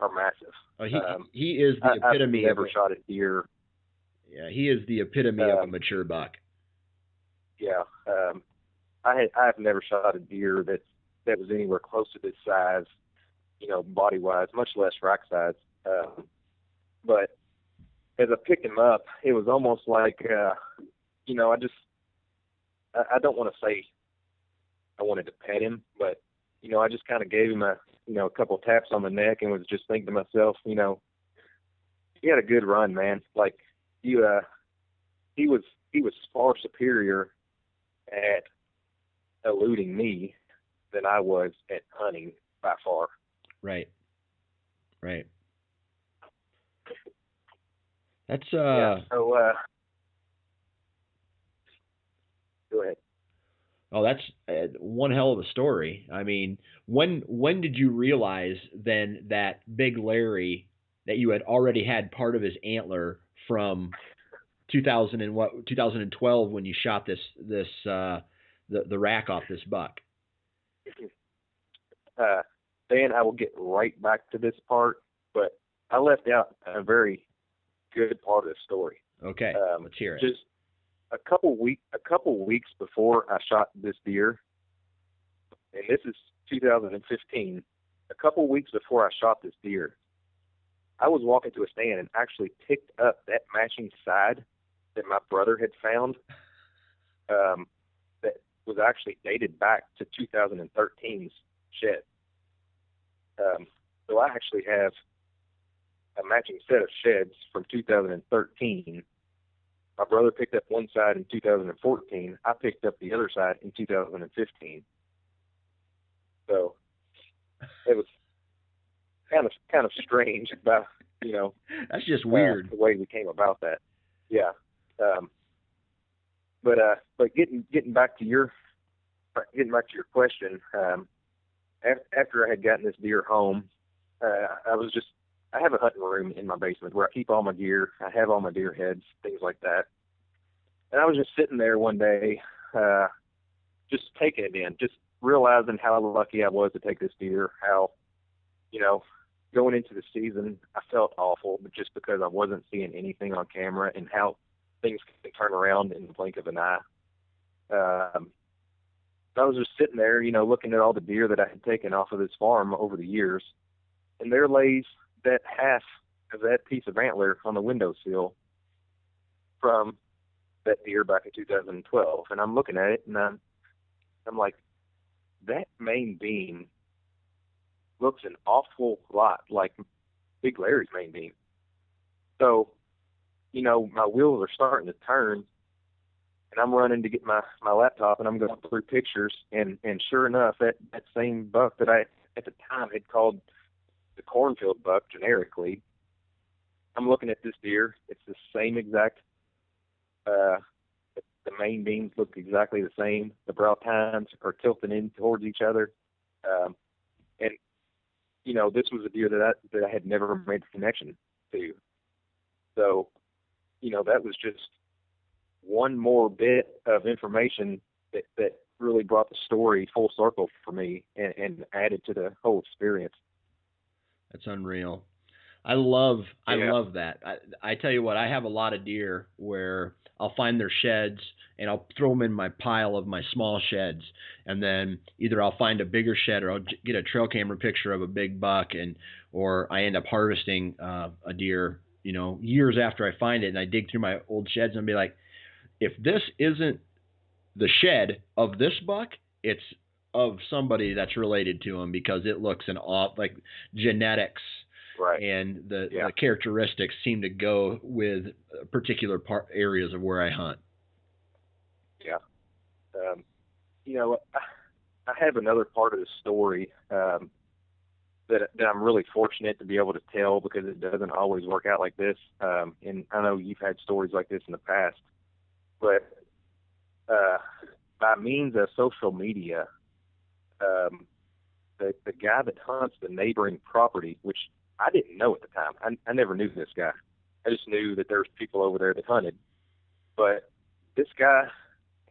are massive. Oh, he um, he is the epitome. I've never shot a deer. Yeah, he is the epitome um, of a um, mature buck yeah, um, I had I've never shot a deer that that was anywhere close to this size, you know, body wise, much less rack size. Um, but as I picked him up, it was almost like, uh, you know, I just I, I don't want to say I wanted to pet him, but you know, I just kind of gave him a you know a couple taps on the neck and was just thinking to myself, you know, he had a good run, man. Like you, uh, he was he was far superior at eluding me than I was at hunting by far. Right. Right. That's uh. Yeah, so uh. Go ahead. Oh, that's uh, one hell of a story. I mean, when when did you realize then that Big Larry that you had already had part of his antler from 2000 and what 2012 when you shot this this uh, the the rack off this buck. Uh, Dan, I will get right back to this part, but I left out a very good part of the story. Okay, um, let's hear it. Just a couple week a couple weeks before I shot this deer, and this is 2015. A couple weeks before I shot this deer, I was walking to a stand and actually picked up that matching side that my brother had found. Um, that was actually dated back to 2013's shed. Um, so I actually have a matching set of sheds from 2013. My brother picked up one side in 2014. I picked up the other side in 2015. So it was kind of kind of strange about you know that's just uh, weird the way we came about that. Yeah. Um, but uh, but getting getting back to your getting back to your question, um, after I had gotten this deer home, uh, I was just I have a hunting room in my basement where I keep all my gear. I have all my deer heads, things like that. And I was just sitting there one day, uh, just taking it in, just realizing how lucky I was to take this deer. How, you know, going into the season, I felt awful, but just because I wasn't seeing anything on camera and how things can turn around in the blink of an eye. Um, I was just sitting there, you know, looking at all the deer that I had taken off of this farm over the years, and there lays that half of that piece of antler on the windowsill from that deer back in 2012. And I'm looking at it, and I'm, I'm like, that main beam looks an awful lot like Big Larry's main beam. So, you know, my wheels are starting to turn, and I'm running to get my my laptop and I'm going through pictures and and sure enough that that same buck that I at the time had called the cornfield buck generically I'm looking at this deer. It's the same exact uh the main beams look exactly the same. The brow tines are tilting in towards each other. Um and you know this was a deer that I, that I had never made a connection to. So you know that was just one more bit of information that, that really brought the story full circle for me and, and added to the whole experience. That's unreal. I love I Yeah. love that. I, I tell you what, I have a lot of deer where I'll find their sheds and I'll throw them in my pile of my small sheds, and then either I'll find a bigger shed or I'll get a trail camera picture of a big buck, and or I end up harvesting uh, a deer, you know, years after I find it, and I dig through my old sheds and be like, if this isn't the shed of this buck, it's of somebody that's related to him because it looks an off like genetics Right. and the, Yeah. the characteristics seem to go with particular part areas of where I hunt. Yeah. Um, you know, I, I have another part of the story um, that that I'm really fortunate to be able to tell because it doesn't always work out like this. Um, and I know you've had stories like this in the past, but uh, by means of social media, um, the the guy that hunts the neighboring property, which I didn't know at the time, I, I never knew this guy. I just knew that there was people over there that hunted, but this guy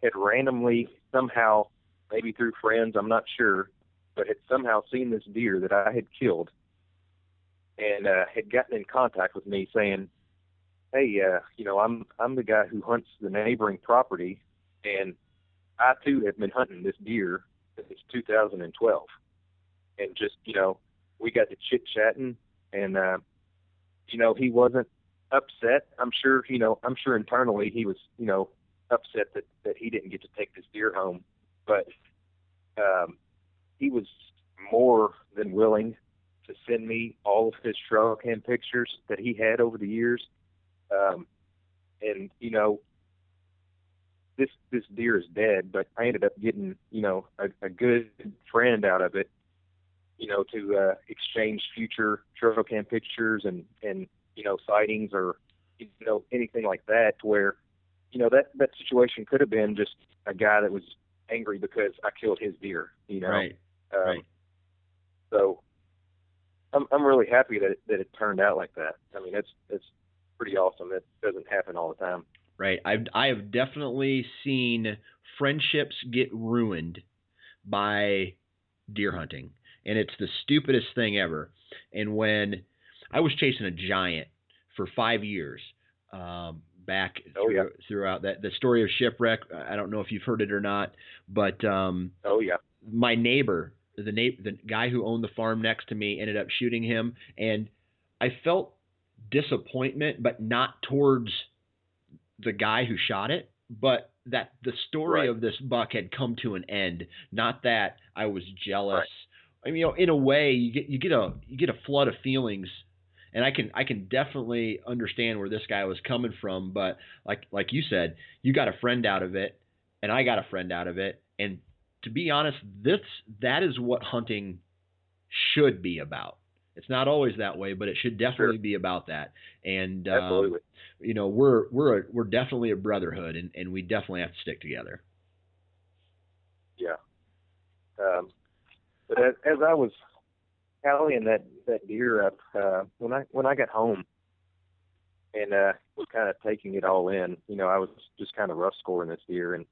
had randomly somehow, maybe through friends, I'm not sure, but had somehow seen this deer that I had killed, and uh, had gotten in contact with me saying, "Hey, uh, you know, I'm I'm the guy who hunts the neighboring property, and I too have been hunting this deer since 2012." And just you know, we got to chit chatting, and uh, you know, he wasn't upset. I'm sure, you know, I'm sure internally he was, you know, upset that that he didn't get to take this deer home, but um, he was more than willing to send me all of his trail cam pictures that he had over the years. Um, and you know, this this deer is dead, but I ended up getting you know a, a good friend out of it. You know, to uh, exchange future trail cam pictures and and you know sightings or you know anything like that, where you know that that situation could have been just a guy that was angry because I killed his deer. You know, Right. Um, right. so I'm I'm really happy that it, that it turned out like that. I mean, it's it's pretty awesome. It doesn't happen all the time. Right. I've I have definitely seen friendships get ruined by deer hunting, and it's the stupidest thing ever. And when I was chasing a giant for five years, um, back oh, through, yeah. throughout that the story of shipwreck. I don't know if you've heard it or not, but um, oh yeah, my neighbor, the na- the guy who owned the farm next to me, ended up shooting him, and I felt disappointment, but not towards the guy who shot it, but that the story right. of this buck had come to an end. Not that I was jealous. Right. I mean, you know, in a way, you get you get a you get a flood of feelings, and I can I can definitely understand where this guy was coming from. But like like you said, you got a friend out of it, and I got a friend out of it, and to be honest, this that is what hunting should be about. It's not always that way, but it should definitely sure. be about that. And um, absolutely, you know, we're we're a, we're definitely a brotherhood, and, and we definitely have to stick together. Yeah. Um, but as, as I was tallying that that deer up, uh, when I when I got home and uh, was kind of taking it all in, you know, I was just kind of rough scoring this deer, and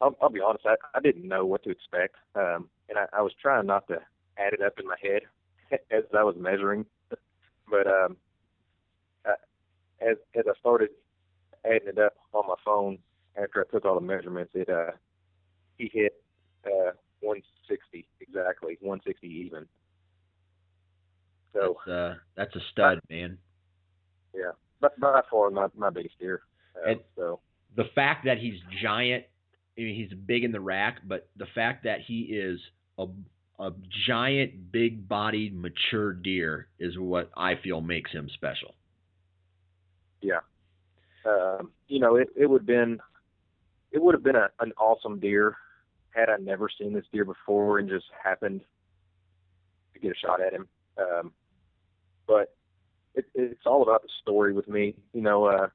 I'll, I'll be honest, I, I didn't know what to expect, um, and I, I was trying not to add it up in my head as I was measuring. but um, I, as as I started adding it up on my phone after I took all the measurements, it uh, he hit uh, 160 exactly, 160 even. So that's, uh, that's a stud, man. Yeah, but by far my my biggest deer. Uh, so the fact that he's giant, I mean, he's big in the rack, but the fact that he is a a giant, big bodied, mature deer is what I feel makes him special. Yeah. Um, you know, it, it would have been it would have been a, an awesome deer had I never seen this deer before and just happened to get a shot at him. Um, but it, it's all about the story with me. You know, uh,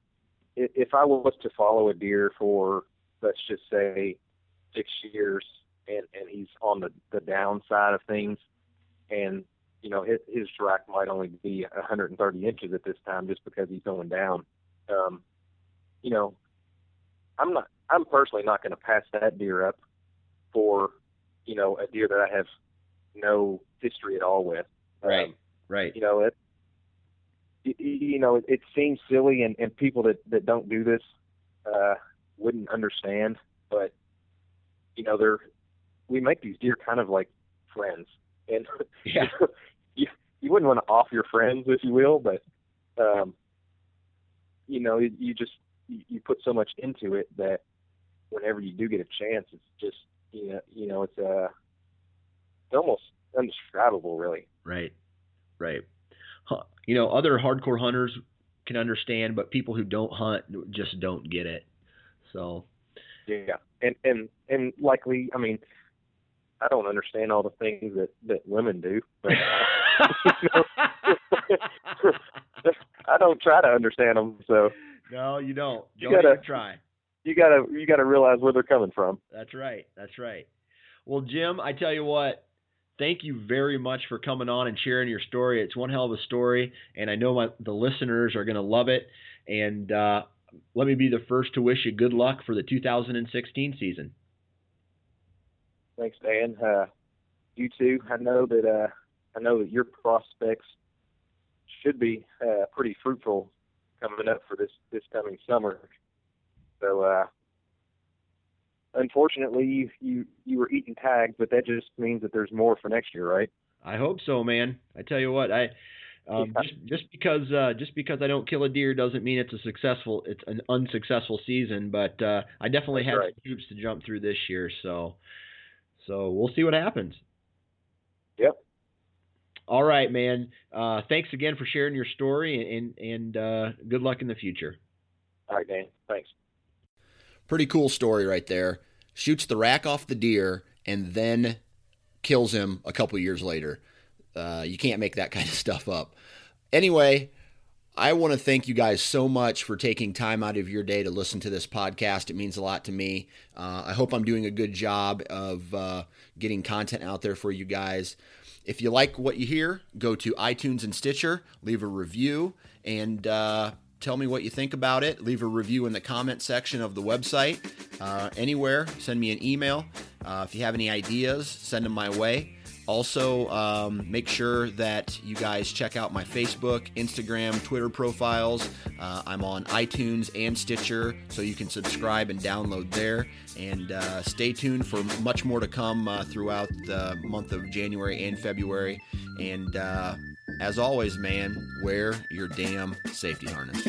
if I was to follow a deer for let's just say six years and and he's on the the downside of things, and you know his his track might only be 130 inches at this time just because he's going down. Um, you know, I'm not. I'm personally not going to pass that deer up for you know a deer that I have no history at all with. Right. Um, right. You know it. You, you know, it, it seems silly, and, and people that, that don't do this uh, wouldn't understand. But you know, they're we make these deer kind of like friends, and yeah. you you wouldn't want to off your friends, if you will, but um, you know, you, you just you, you put so much into it that whenever you do get a chance, it's just you know you know it's uh it's almost undescribable, really. Right, right. Huh. You know, other hardcore hunters can understand, but people who don't hunt just don't get it. So. Yeah, and and and likely, I mean, I don't understand all the things that that women do, but I don't try to understand them. So no, you don't. You don't gotta try. You gotta you gotta realize where they're coming from. That's right. That's right. Well, Jim, I tell you what. Thank you very much for coming on and sharing your story. It's one hell of a story, and I know my, the listeners are going to love it. And uh, let me be the first to wish you good luck for the 2016 season. Thanks, Dan. Uh, you too. I know that uh, I know that your prospects should be uh, pretty fruitful coming up for this this coming summer. So, uh, unfortunately, you, you you were eating tags, but that just means that there's more for next year, right? I hope so, man. I tell you what, I um, just just because uh, just because I don't kill a deer doesn't mean it's a successful it's an unsuccessful season. But uh, I definitely That's have right. some hoops to jump through this year, so so we'll see what happens. Yep. All right, man. Uh, thanks again for sharing your story, and and uh, good luck in the future. All right, Dan. Thanks. Pretty cool story right there. Shoots the rack off the deer and then kills him a couple years later. Uh, you can't make that kind of stuff up. Anyway, I want to thank you guys so much for taking time out of your day to listen to this podcast. It means a lot to me. Uh, I hope I'm doing a good job of uh, getting content out there for you guys. If you like what you hear, go to iTunes and Stitcher, leave a review, and uh, tell me what you think about it. Leave a review in the comment section of the website. Uh, anywhere, send me an email. Uh, if you have any ideas, send them my way. Also, um, make sure that you guys check out my Facebook, Instagram, Twitter profiles. Uh, I'm on iTunes and Stitcher, so you can subscribe and download there. And uh, stay tuned for much more to come uh, throughout the month of January and February. And uh, as always, man, wear your damn safety harness.